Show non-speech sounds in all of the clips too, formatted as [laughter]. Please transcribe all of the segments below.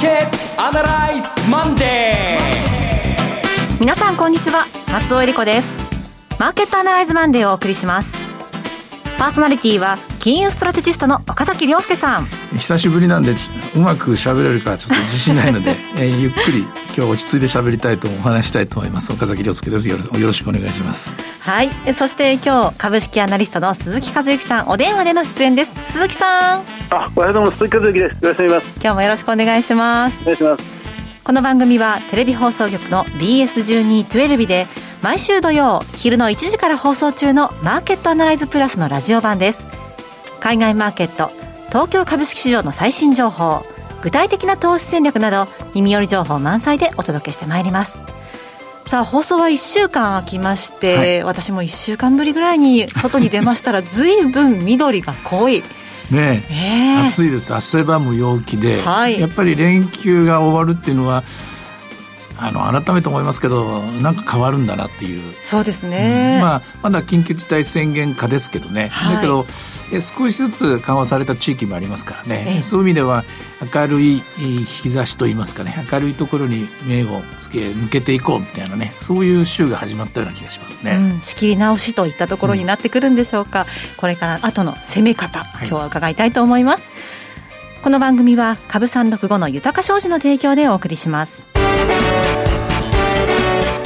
ーケットアナライズマンデー皆さんこんにちは。松尾英里子です。マーケットアナライズマンデーをお送りします。パーソナリティは金融ストラテジストの岡崎良介さん。久しぶりなんでうまく喋れるかちょっと自信ないので、[laughs] えー、ゆっくり今日落ち着いて喋りたいとお話したいと思います。岡崎良介です。よろしくお願いします。はい。そして今日株式アナリストの鈴木一之さんお電話での出演です。鈴木さん。あおはようございます。鈴木和之です。よろしくお願いします。今日もよろしくお願いします。お願いしますこの番組はテレビ放送局の BS1212 で毎週土曜昼の1時から放送中のマーケットアナライズプラスのラジオ版です。海外マーケット東京株式市場の最新情報具体的な投資戦略など耳寄り情報満載でお届けしてまいります。さあ放送は1週間空きまして、はい、私も1週間ぶりぐらいに外に出ましたら [laughs] 随分緑が濃い。ねえ、え。ー、暑いです。汗ばむ陽気で、はい、やっぱり連休が終わるっていうのはあの改めて思いますけどなんか変わるんだなっていう。そうですね、うん、まあ、まだ緊急事態宣言下ですけどね、はい、だけど少しずつ緩和された地域もありますからね、ええ、そういう意味では明るい日差しといいますかね。明るいところに目をつけ向けていこうみたいなね。そういう週が始まったような気がしますね、うん、仕切り直しといったところになってくるんでしょうか、うん、これから後の攻め方、今日は伺いたいと思います、はい、この番組は株三六五の豊か商事の提供でお送りします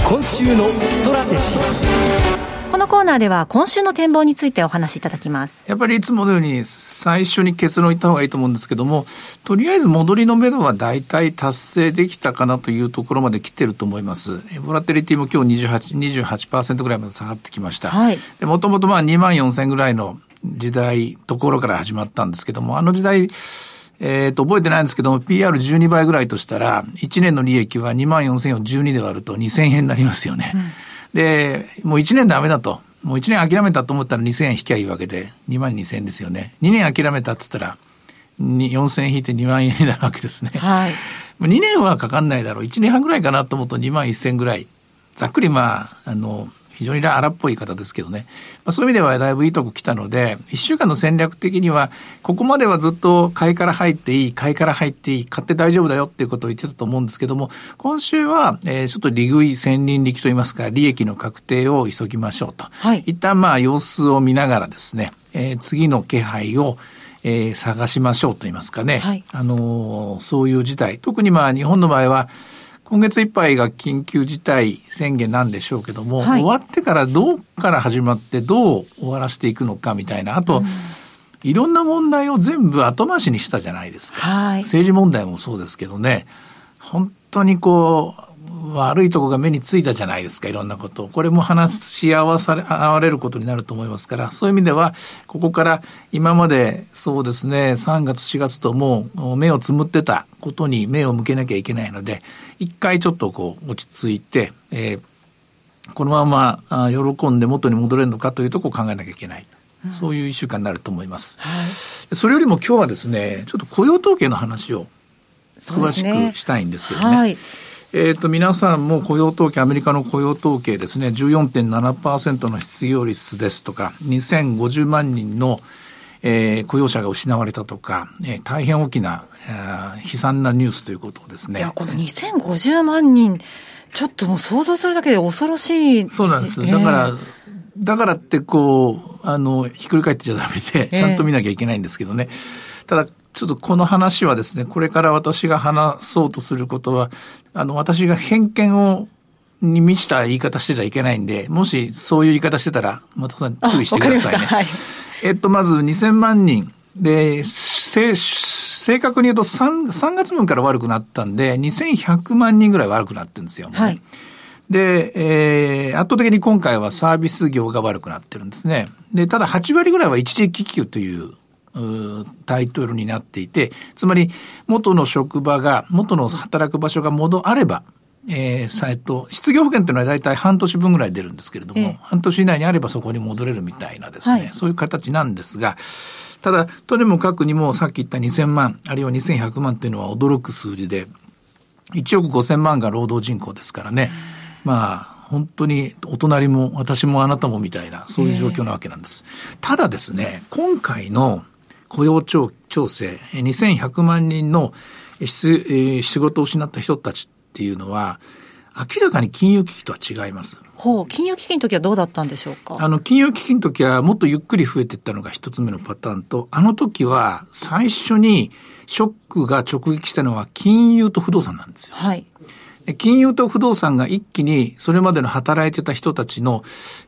今週のストラテジー。このコーナーでは今週の展望についてお話しいただきます。やっぱりいつものように最初に結論言った方がいいと思うんですけどもとりあえず戻りのめどは大体達成できたかなというところまで来てると思います。ボラテリティも今日 28%, 28ぐらいまで下がってきました、はい、もともとまあ2万4000ぐらいの時代ところから始まったんですけどもあの時代えっ、ー、と、覚えてないんですけども、PR12 倍ぐらいとしたら、1年の利益は2万4000を12で割ると2000円になりますよね。うん、で、もう1年ダメだと。もう1年諦めたと思ったら2000円引きゃいいわけで、2万2000円ですよね。2年諦めたって言ったら、4000円引いて2万円になるわけですね。はい。2年はかかんないだろう。1年半ぐらいかなと思うと2万1000ぐらい。ざっくりまあ、あの、非常に荒っぽい方ですけどね、まあ、そういう意味ではだいぶいいとこ来たので、1週間の戦略的には、ここまではずっと買いから入っていい、買いから入っていい、買って大丈夫だよっていうことを言ってたと思うんですけども、今週は、えー、ちょっと利食い千人力といいますか、利益の確定を急ぎましょうと。はい、一旦まあ様子を見ながらですね、えー、次の気配を、えー、探しましょうと言いますかね。はい、あのー、そういう事態。特にまあ日本の場合は、今月いっぱいが緊急事態宣言なんでしょうけども、はい、終わってからどうから始まってどう終わらせていくのかみたいな、あと、うん、いろんな問題を全部後回しにしたじゃないですか。はい、政治問題もそうですけどね、本当にこう、悪いとこが目についたじゃないですか、いろんなことを。これも話し合わされ、われることになると思いますから、そういう意味では、ここから今まで、そうですね、3月、4月ともう目をつむってたことに目を向けなきゃいけないので、一回ちょっとこう、落ち着いて、えー、このままあ喜んで元に戻れるのかというとこを考えなきゃいけない。そういう一週間になると思います。はい、それよりも今日はですね、ちょっと雇用統計の話を詳しくしたいんですけどね。はいえっ、ー、と、皆さんも雇用統計、アメリカの雇用統計ですね、14.7%の失業率ですとか、2050万人の、えー、雇用者が失われたとか、えー、大変大きな、えー、悲惨なニュースということですね。いや、この2050万人、ちょっともう想像するだけで恐ろしい。そうなんです。だから、だからってこう、あの、ひっくり返ってちゃダメで、ちゃんと見なきゃいけないんですけどね。ただ、ちょっとこの話はですね、これから私が話そうとすることは、あの、私が偏見を、に満ちた言い方してちゃいけないんで、もしそういう言い方してたら、松田さん注意してくださいね。はい、えっと、まず2000万人で、正、正確に言うと 3, 3月分から悪くなったんで、2100万人ぐらい悪くなってるんですよ。はい。で、えー、圧倒的に今回はサービス業が悪くなってるんですね。で、ただ8割ぐらいは一時帰給というタイトルになっていて、つまり元の職場が、元の働く場所が戻あれば、えー、えっと、失業保険っていうのは大体半年分ぐらい出るんですけれども、えー、半年以内にあればそこに戻れるみたいなですね、はい、そういう形なんですが、ただ、とにもかくにもさっき言った2000万、あるいは2100万っていうのは驚く数字で、1億5000万が労働人口ですからね、まあ、本当にお隣も私もあなたもみたいな、そういう状況なわけなんです。えー、ただですね、今回の雇用調調整、2100万人の、仕事を失った人たちっていうのは、明らかに金融危機とは違います。ほう、金融危機の時はどうだったんでしょうか？あの、金融危機の時はもっとゆっくり増えていったのが一つ目のパターンと、あの時は最初にショックが直撃したのは金融と不動産なんですよ。はい。金融と不動産が一気にそれまでの働いてた人たちの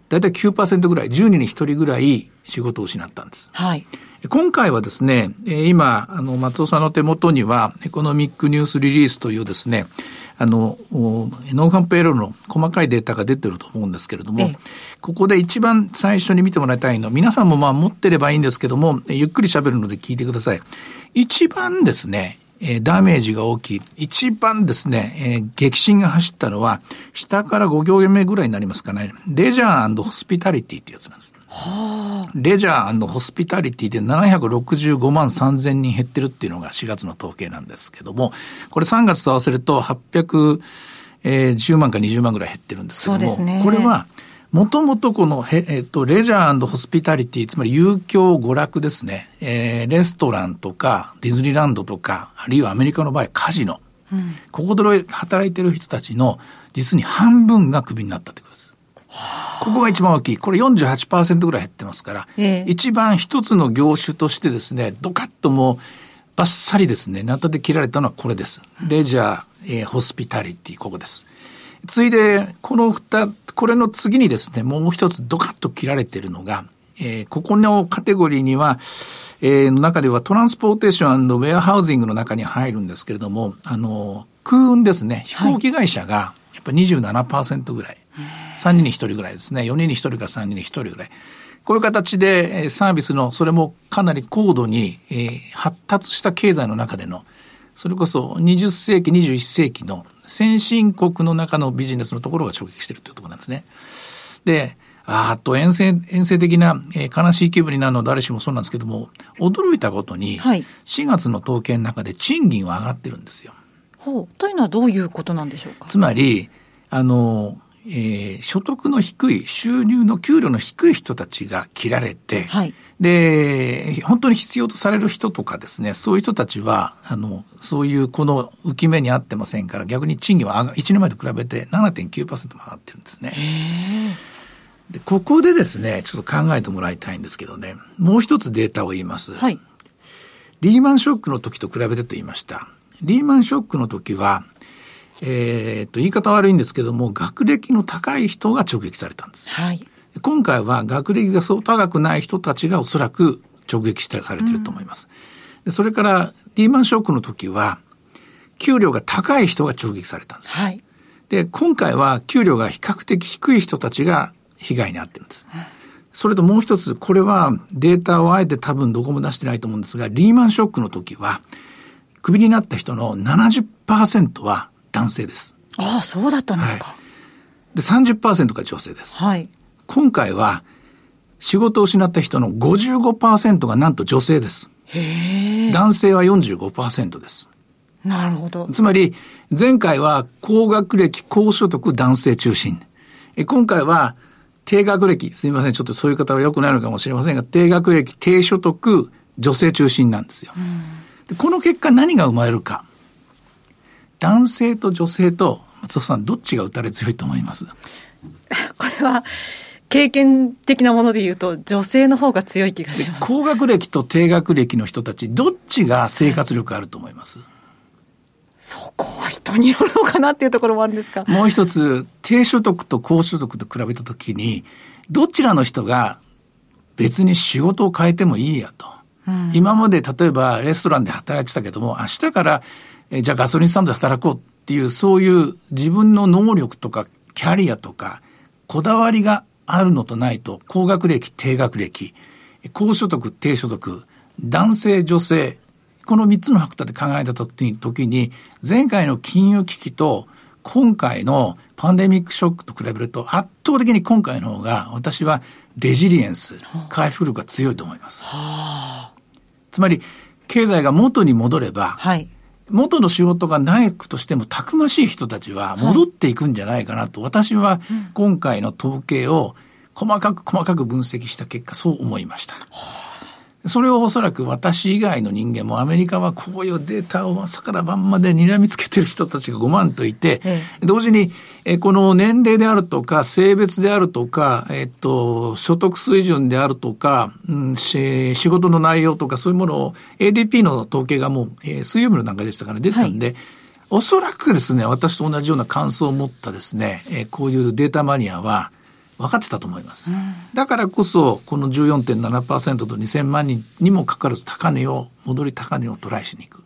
だいたい9%ぐらい、10人に1人ぐらい仕事を失ったんです。はい。今回はですね、今、あの、松尾さんの手元には、エコノミックニュースリリースというですね、あの、ノンファンペイロールの細かいデータが出てると思うんですけれども、ここで一番最初に見てもらいたいのは、皆さんもまあ持ってればいいんですけども、ゆっくり喋るので聞いてください。一番ですね、えー、ダメージが大きい。一番ですね、えー、激震が走ったのは、下から5行目ぐらいになりますかね。レジャーホスピタリティってやつなんです。はあ、レジャーホスピタリティで765万3000人減ってるっていうのが4月の統計なんですけども、これ3月と合わせると810万か20万ぐらい減ってるんですけども、ね、これは、もともとこの、えっと、レジャーホスピタリティ、つまり遊興娯楽ですね。えー、レストランとか、ディズニーランドとか、あるいはアメリカの場合、カジノ。うん、ここで働いてる人たちの、実に半分がクビになったってことです。ここが一番大きい。これ48%ぐらい減ってますから、えー、一番一つの業種としてですね、ドカッともう、バッサリですね、ナタで切られたのはこれです。レジャー、えー、ホスピタリティ、ここです。ついで、この二、これの次にですね、もう一つドカッと切られているのが、えー、ここのカテゴリーには、えー、の中ではトランスポーテーションウェアハウジングの中に入るんですけれども、あの、空運ですね、飛行機会社が、やっぱ27%ぐらい、はい、3人に1人ぐらいですね、4人に1人から3人に1人ぐらい。こういう形でサービスの、それもかなり高度に、えー、発達した経済の中での、それこそ20世紀、21世紀の先進国の中のビジネスのところが直撃しているというところなんですね。で、あーっと遠征、遠征的な、えー、悲しい気分になるのは誰しもそうなんですけども、驚いたことに、はい、4月の統計の中で賃金は上がってるんですよ。ほう。というのはどういうことなんでしょうか？つまり、あの、えー、所得の低い、収入の給料の低い人たちが切られて、はい、で、本当に必要とされる人とかですね、そういう人たちは、あの、そういうこの浮き目に合ってませんから、逆に賃金は1年前と比べて7.9%も上がってるんですね。で、ここでですね、ちょっと考えてもらいたいんですけどね、もう一つデータを言います。はい、リーマンショックの時と比べてと言いました。リーマンショックの時は、えー、っと、言い方悪いんですけども、学歴の高い人が直撃されたんです。はい。今回は学歴がそう高くない人たちがおそらく直撃してされていると思います。うん、それからリーマンショックの時は、給料が高い人が直撃されたんです。はい。で、今回は給料が比較的低い人たちが被害に遭ってるんです。それともう一つ、これはデータをあえて多分どこも出してないと思うんですが、リーマンショックの時は、クビになった人の70%は男性です。ああ、そうだったんですか。はい、で、30%が女性です。はい。今回は、仕事を失った人の55%がなんと女性です。男性は45%です。なるほど。つまり、前回は高学歴、高所得男性中心。今回は低学歴、すみません、ちょっとそういう方は良くないのかもしれませんが、低学歴、低所得、女性中心なんですよ。この結果何が生まれるか。男性と女性と、松尾さん、どっちが打たれ強いと思います？[laughs] これは、経験的なもので言うと、女性の方が強い気がします。高学歴と低学歴の人たち、どっちが生活力あると思います、はい、そこは人によるのかなっていうところもあるんですか？もう一つ、低所得と高所得と比べたときに、どちらの人が別に仕事を変えてもいいやと。うん、今まで例えばレストランで働いてたけども、明日からえじゃあガソリンスタンドで働こうっていう、そういう自分の能力とかキャリアとか、こだわりがあるのとないと、高学歴、低学歴、高所得、低所得、男性、女性、この3つのファクターで考えた時に、前回の金融危機と今回のパンデミックショックと比べると、圧倒的に今回の方が、私はレジリエンス、回復力が強いと思います。つまり、経済が元に戻れば、はい、元の仕事がないとしてもたくましい人たちは戻っていくんじゃないかなと、私は今回の統計を細かく細かく分析した結果そう思いました。それをおそらく私以外の人間もアメリカはこういうデータを朝から晩まで睨みつけてる人たちが5万といて、ええ、同時に、えこの年齢であるとか、性別であるとか、えっと、所得水準であるとか、うん、仕事の内容とかそういうものを ADP の統計がもう、えー、水曜日の段階でしたから出たんで、はい。おそらくですね、私と同じような感想を持ったですね、えー、こういうデータマニアは、分かってたと思います。だからこそ、この14.7%と2000万人にもかかわらず高値を、戻り高値をトライしに行く。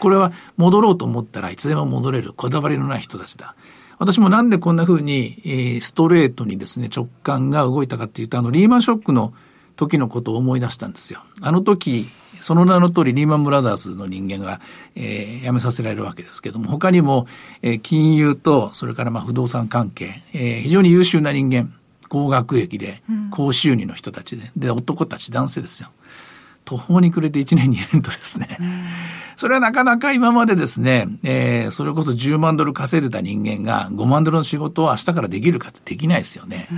これは戻ろうと思ったらいつでも戻れるこだわりのない人たちだ。私もなんでこんな風に、えー、ストレートにですね、直感が動いたかっていうと、あの、リーマンショックの時のことを思い出したんですよ。あの時、その名の通りリーマンブラザーズの人間が、えー、辞めさせられるわけですけども、他にも、えー、金融と、それからまあ不動産関係、えー、非常に優秀な人間、高学歴で、高収入の人たちで、で、男たち、男性ですよ。途方に暮れて1年2年とですね、それはなかなか今までですね、えー、それこそ10万ドル稼いでた人間が5万ドルの仕事を明日からできるかってできないですよね。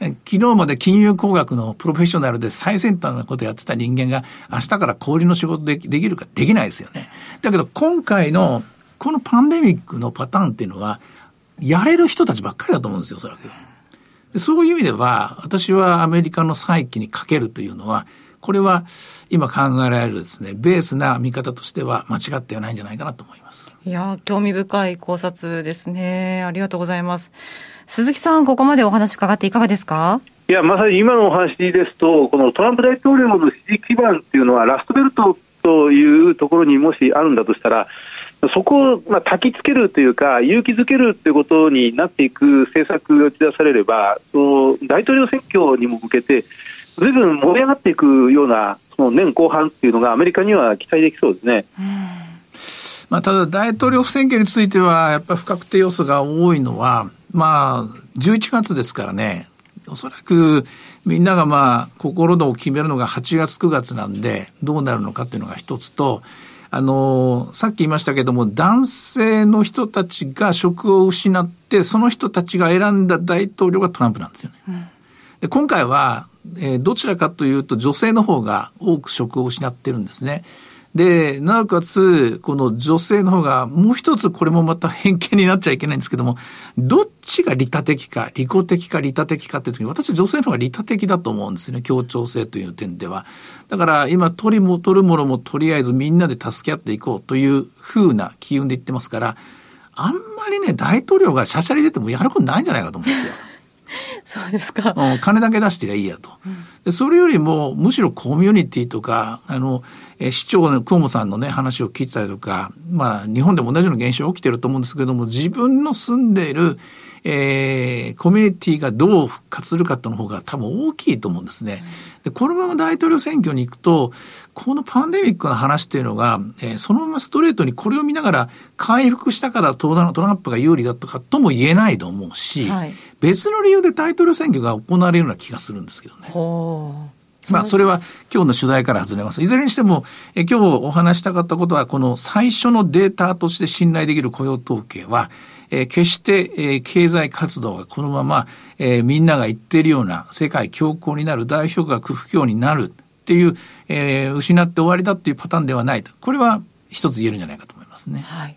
昨日まで金融工学のプロフェッショナルで最先端のことやってた人間が明日から小売の仕事でできるかできないですよね。だけど今回のこのパンデミックのパターンっていうのは、やれる人たちばっかりだと思うんですよ、おそらく。そういう意味では、私はアメリカの再起にかけるというのは、これは今考えられるですね、ベースな見方としては間違ってはないんじゃないかなと思います。いや、興味深い考察ですね。ありがとうございます。鈴木さん、ここまでお話伺っていかがですか？いや、まさに今のお話ですと、このトランプ大統領の支持基盤っていうのは、ラストベルトというところにもしあるんだとしたら、そこを、まあ、焚きつけるというか、勇気づけるということになっていく政策が打ち出されれば、その大統領選挙にも向けて、ずいぶん盛り上がっていくような、その年後半っていうのが、アメリカには期待できそうですね。まあ、ただ、大統領選挙については、やっぱり不確定要素が多いのは、まあ、11月ですからね、おそらくみんながまあ、心を決めるのが8月、9月なんで、どうなるのかっていうのが一つと、あの、さっき言いましたけども、男性の人たちが職を失って、その人たちが選んだ大統領がトランプなんですよね。うん、で今回は、えー、どちらかというと女性の方が多く職を失ってるんですね。で、なおかつ、この女性の方が、もう一つこれもまた偏見になっちゃいけないんですけども、どっちが利他的か、利己的か利他的かっていう時に、私は女性の方が利他的だと思うんですね。協調性という点では。だから今、取りも取るものもとりあえずみんなで助け合っていこうという風な機運で言ってますから、あんまりね、大統領がしゃしゃり出てもやることないんじゃないかと思うんですよ。そうですか。金だけ出してりゃいいやと。でそれよりも、むしろコミュニティとか、あの、え市長の久保さんのね、話を聞いたりとか、まあ、日本でも同じような現象起きてると思うんですけども、自分の住んでいる、えー、コミュニティがどう復活するかとの方が多分大きいと思うんですね。で、このまま大統領選挙に行くと、このパンデミックの話っていうのが、えー、そのままストレートにこれを見ながら回復したからトランプが有利だとかとも言えないと思うし、はい、別の理由で大統領選挙が行われるような気がするんですけどね。まあ、それは今日の取材から外れます。いずれにしても、え今日お話したかったことは、この最初のデータとして信頼できる雇用統計は、えー、決して、えー、経済活動がこのまま、えー、みんなが言っているような世界強硬になる、代表格不況になるっていう、えー、失って終わりだっていうパターンではないと。これは一つ言えるんじゃないかと思いますね。はい。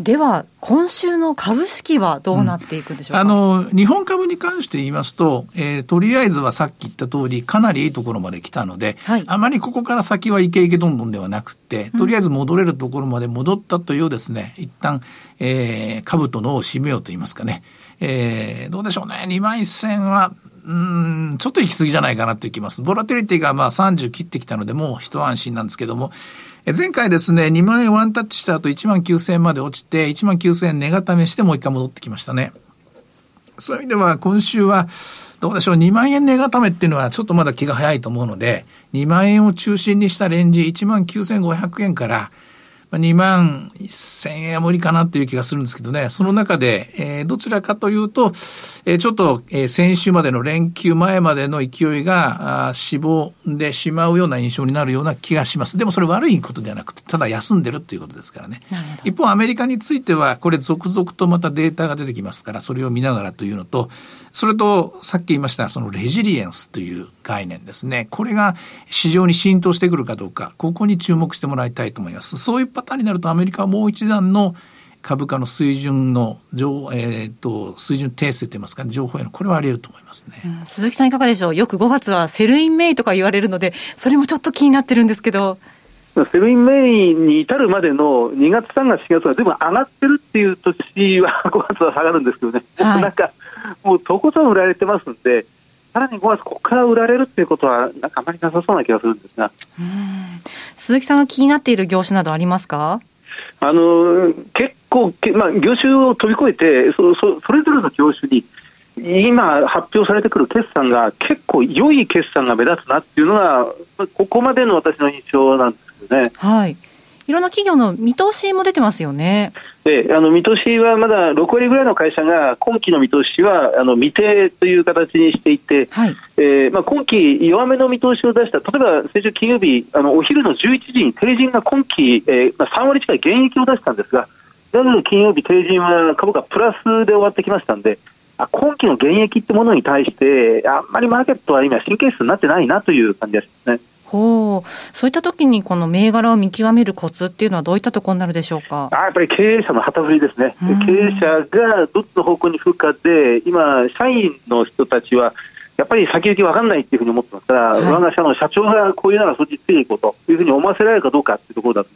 では、今週の株式はどうなっていくんでしょうか、うん、あの、日本株に関して言いますと、えー、とりあえずはさっき言った通り、かなりいいところまで来たので、はい、あまりここから先はイケイケどんどんではなくて、とりあえず戻れるところまで戻ったというですね、一旦、えー、株とのを締めようと言いますかね。えー、どうでしょうね。2万1000は、うん、ちょっと行き過ぎじゃないかなという気ます。ボラテリティがまあ30切ってきたので、もう一安心なんですけども、前回ですね、2万円ワンタッチした後1万9000円まで落ちて、1万9000円値固めしてもう一回戻ってきましたね。そういう意味では今週は、どうでしょう、2万円値固めっていうのはちょっとまだ気が早いと思うので、2万円を中心にしたレンジ1万9500円から、2万1000円は無理かなっていう気がするんですけどね、その中で、えー、どちらかというと、えー、ちょっと、えー、先週までの連休前までの勢いが、あ死亡でしまうような印象になるような気がします。でもそれ悪いことではなくて、ただ休んでるっていうことですからね。一方、アメリカについては、これ続々とまたデータが出てきますから、それを見ながらというのと、それと、さっき言いました、そのレジリエンスという概念ですね。これが市場に浸透してくるかどうか、ここに注目してもらいたいと思います。そういうパターンになると、アメリカはもう一段の株価の水準の上、えー、っと、水準訂正といいますか、ね、上方への、これはあり得ると思いますね、うん、鈴木さんいかがでしょう？よく5月は Sell in May とか言われるので、それもちょっと気になってるんですけど。 Sell in May に至るまでの2月、3月、4月は全部上がってるっていう年は5月は下がるんですけどね、はい、なんかもうとことん売られてますんで、さらに5月、ここから売られるっていうことは、なんかあまりなさそうな気がするんですが。鈴木さんが気になっている業種などありますか？あの結構、まあ、業種を飛び越えてそそ、それぞれの業種に、今発表されてくる決算が結構良い決算が目立つなっていうのが、ここまでの私の印象なんですよね。はいいろんな企業の見通しも出てますよね。で、あの見通しはまだ6割ぐらいの会社が今期の見通しはあの未定という形にしていて、はい、えー、まあ今期弱めの見通しを出した。例えば先週金曜日あのお昼の11時に定人が今期、えー、まあ3割近い減益を出したんですが、だけど金曜日定人は株価プラスで終わってきましたんで。今期の減益ってものに対して、あんまりマーケットは今、神経質になってないなという感じですね。ほう。そういった時にこの銘柄を見極めるコツっていうのはどういったところになるでしょうか？あやっぱり経営者の旗振りですね、経営者がどっちの方向に吹くかで、今、社員の人たちは、やっぱり先行き分かんないっていうふうに思ってますから、はい、我が社の社長がこういうならそっちついていこうというふうに思わせられるかどうかっていうところだと。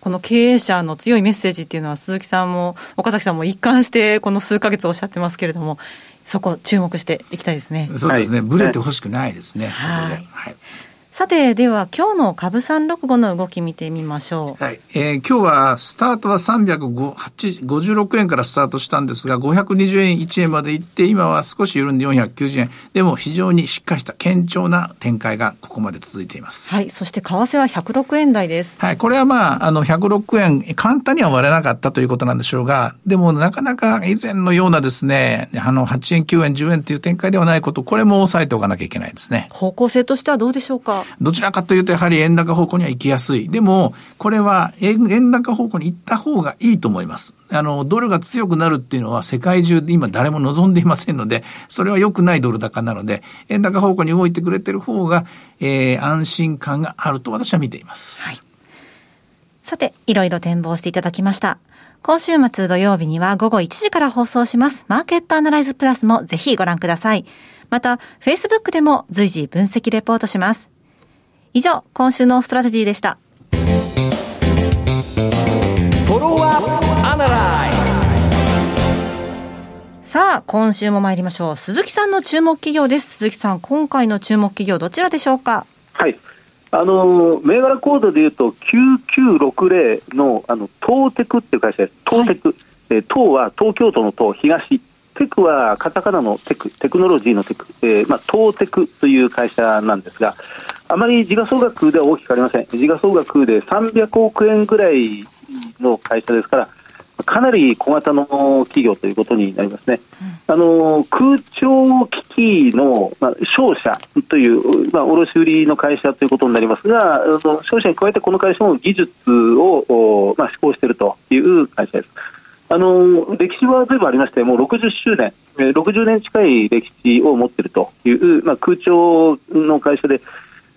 この経営者の強いメッセージっていうのは、鈴木さんも岡崎さんも一貫して、この数か月おっしゃってますけれども、そこ、注目していきたいですね。そうですね、ぶれてほしくないですね。はい、はいさて、では今日の株三六五の動き見てみましょう。はい。えー、今日はスタートは356円からスタートしたんですが、520円1円まで行って、今は少し緩んで490円。でも非常にしっかりした堅調な展開がここまで続いています。はい。そして為替は106円台です。はい。これはまあ、あの、106円、簡単には割れなかったということなんでしょうが、でもなかなか以前のようなですね、あの、8円、9円、10円という展開ではないこと、これも抑えておかなきゃいけないですね。方向性としてはどうでしょうか？どちらかというとやはり円高方向には行きやすい。でも、これは円高方向に行った方がいいと思います。あの、ドルが強くなるっていうのは世界中で今誰も望んでいませんので、それは良くないドル高なので、円高方向に動いてくれてる方が、えー、安心感があると私は見ています。はい。さて、いろいろ展望していただきました。今週末土曜日には午後1時から放送します。マーケットアナライズプラスもぜひご覧ください。また、Facebook でも随時分析レポートします。以上、今週のストラテジーでした。さあ、今週も参りましょう。鈴木さんの注目企業です。鈴木さん、今回の注目企業どちらでしょうか？はい。あの、銘柄コードでいうと、9960の、あの、東テクっていう会社です。東テク。はい、えー、東は東京都の東、東。テクはカタカナのテク、テクノロジーのテク、えー、まあ、東テクという会社なんですが、あまり時価総額では大きくありません。時価総額で300億円ぐらいの会社ですから、かなり小型の企業ということになりますね。うん、あの空調機器の、まあ、商社という、まあ、卸売の会社ということになりますが、あの商社に加えてこの会社も技術を、まあ、施行しているという会社です。あの歴史はずいぶんありまして、もう60周年、60年近い歴史を持っているという、まあ、空調の会社で、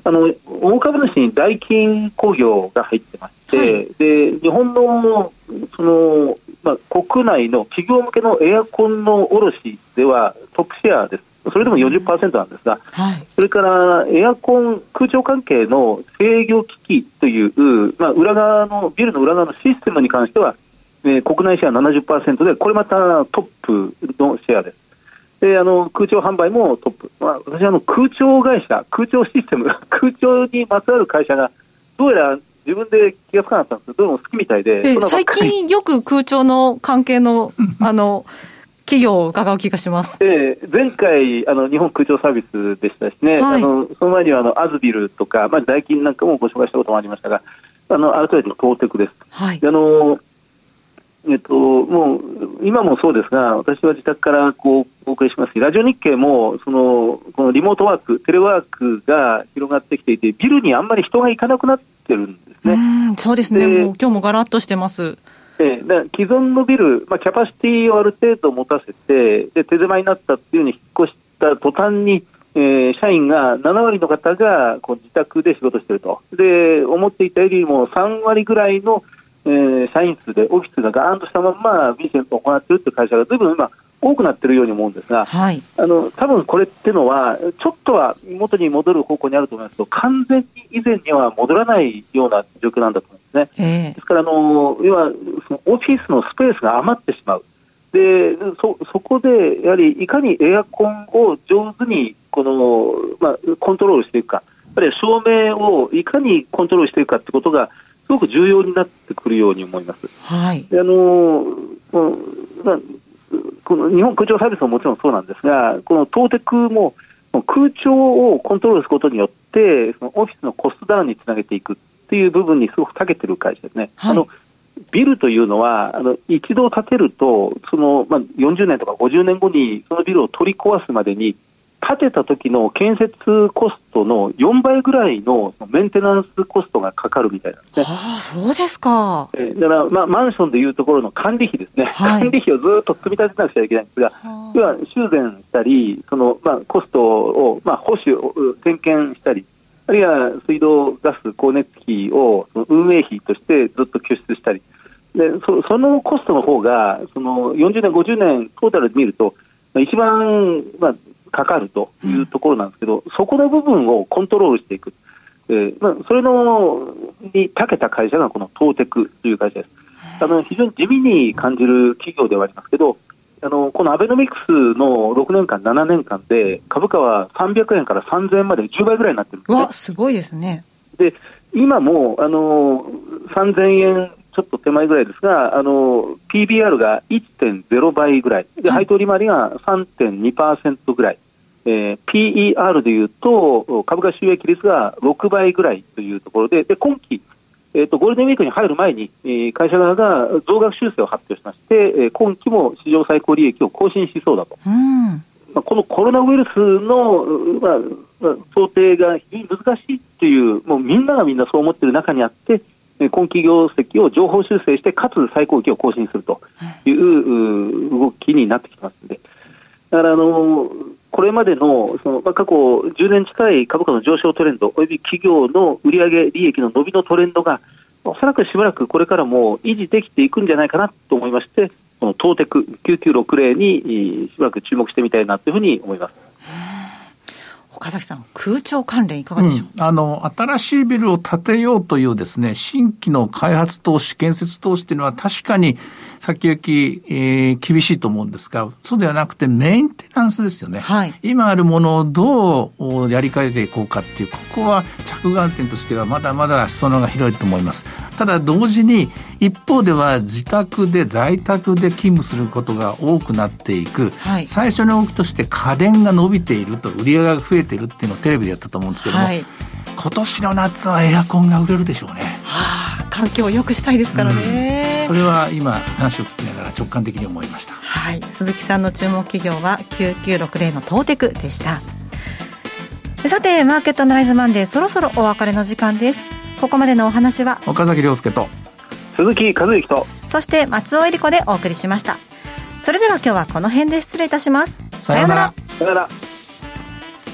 あの大株主にダイキン工業が入ってまして、はい、で日本のその、まあ、国内の企業向けのエアコンの卸ではトップシェアです。それでも40%なんですが、はい、それからエアコン、空調関係の制御機器という、まあ、裏側の、ビルの裏側のシステムに関しては、えー、国内シェア70%で、これまたトップのシェアです。であの空調販売もトップ、まあ、私はあの空調会社、空調システム、[laughs] 空調にまつわる会社が、どうやら自分で気がつかなかったんですけど、どうも好きみたいで、最近よく空調の関係のあの企業を伺う気がします。えー、前回あの日本空調サービスでしたしね、はい、あのその前にはあのアズビルとか、まあ、ダイキンなんかもご紹介したこともありましたが、あの改めてトーテクです。はい。あのえっと、もう今もそうですが、私は自宅からこうお送りしますし、ラジオ日経もそのこのリモートワーク、テレワークが広がってきていて、ビルにあんまり人が行かなくなってるんですね。うん、そうですね。でもう今日もガラッとしてます。え既存のビル、まあ、キャパシティをある程度持たせて、で手狭になったっていうふうに引っ越した途端に、えー社員が7割の方がこう自宅で仕事してると、で思っていたよりも3割ぐらいの、えー社員数でオフィスがガーンとしたまんまビジネスを行っているという会社がずいぶん今、多くなっているように思うんですが、はい。あの多分これっていうのは、ちょっとは元に戻る方向にあると思いますけど、完全に以前には戻らないような状況なんだと思うんですね。ええですから、あの要はそのオフィスのスペースが余ってしまう。でそそこでやはりいかにエアコンを上手にこの、まあ、コントロールしていくか、やっぱり照明をいかにコントロールしていくかということがすごく重要になってくるように思います。はい。であのうんまあこの日本空調サービスももちろんそうなんですが、この東テクも空調をコントロールすることによって、そのオフィスのコストダウンにつなげていくっていう部分にすごく長けてる会社ですね。はいあのビルというのは、あの一度建てると、そのまあ、40年とか50年後にそのビルを取り壊すまでに、建てた時の建設コストの4倍ぐらいのメンテナンスコストがかかるみたいなんですね。ああ、そうですか。えーだから、まあ、マンションでいうところの管理費ですね、はい。管理費をずっと積み立てなくちゃいけないんです。が、は要は修繕したり、そのまあ、コストを、まあ、保守点検したり、あるいは水道、ガス、光熱費を運営費としてずっと拠出したり、でそそのコストの方がその40年、50年トータルで見ると、まあ一番、まあ、かかるというところなんですけど、そこの部分をコントロールしていく。えーまあ、それのに長けた会社がこの東テクという会社です。あの非常に地味に感じる企業ではありますけど、あのこのアベノミクスの6年間、7年間で株価は300円から3000円まで10倍ぐらいになってるんですねうわ、すごいですね。で今もあの3000円ちょっと手前ぐらいですが、あの PBR が1.0倍ぐらい、ではい配当利回りが3.2%ぐらい、えー PER でいうと、株価収益率が6倍ぐらいというところで、で今期、えーと、ゴールデンウィークに入る前に、えー会社側が増額修正を発表しまして、えー今期も史上最高利益を更新しそうだと。うん。まあ、このコロナウイルスの、うまあまあ想定が非常に難しいという、もうみんながみんなそう思っている中にあって、えー今期業績を情報修正して、かつ最高益を更新するという、う動きになってきてますので、だからあのこれまでのその、まあ、過去10年近い株価の上昇トレンド、および企業の売上利益の伸びのトレンドが、おそらくしばらくこれからも維持できていくんじゃないかなと思いまして、この東テク9960にえーしばらく注目してみたいなというふうに思います。岡崎さん、空調関連いかがでしょう、うんあの、新しいビルを建てようというですね、新規の開発投資、建設投資っていうのは確かに先行き、えー厳しいと思うんですが、そうではなくてメンテナンスですよね。はい今あるものをどうおやり替えていこうかっていう、ここは着眼点としてはまだまだ裾野が広いと思います。ただ同時に、一方では自宅で在宅で勤務することが多くなっていく。はい最初の動きとして家電が伸びていると、売り上げが増えているっていうのをテレビでやったと思うんですけども、はい。今年の夏はエアコンが売れるでしょうね。はあ、環境を良くしたいですからね。それは今話を聞きながら直感的に思いました。はい、鈴木さんの注目企業は9960のトーテクでした。さてマーケットアナライズマンデーそろそろお別れの時間です。ここまでのお話は？岡崎亮介と。鈴木和之と。そして松尾恵理子でお送りしました。それでは今日はこの辺で失礼いたします。さようなら。さよなら。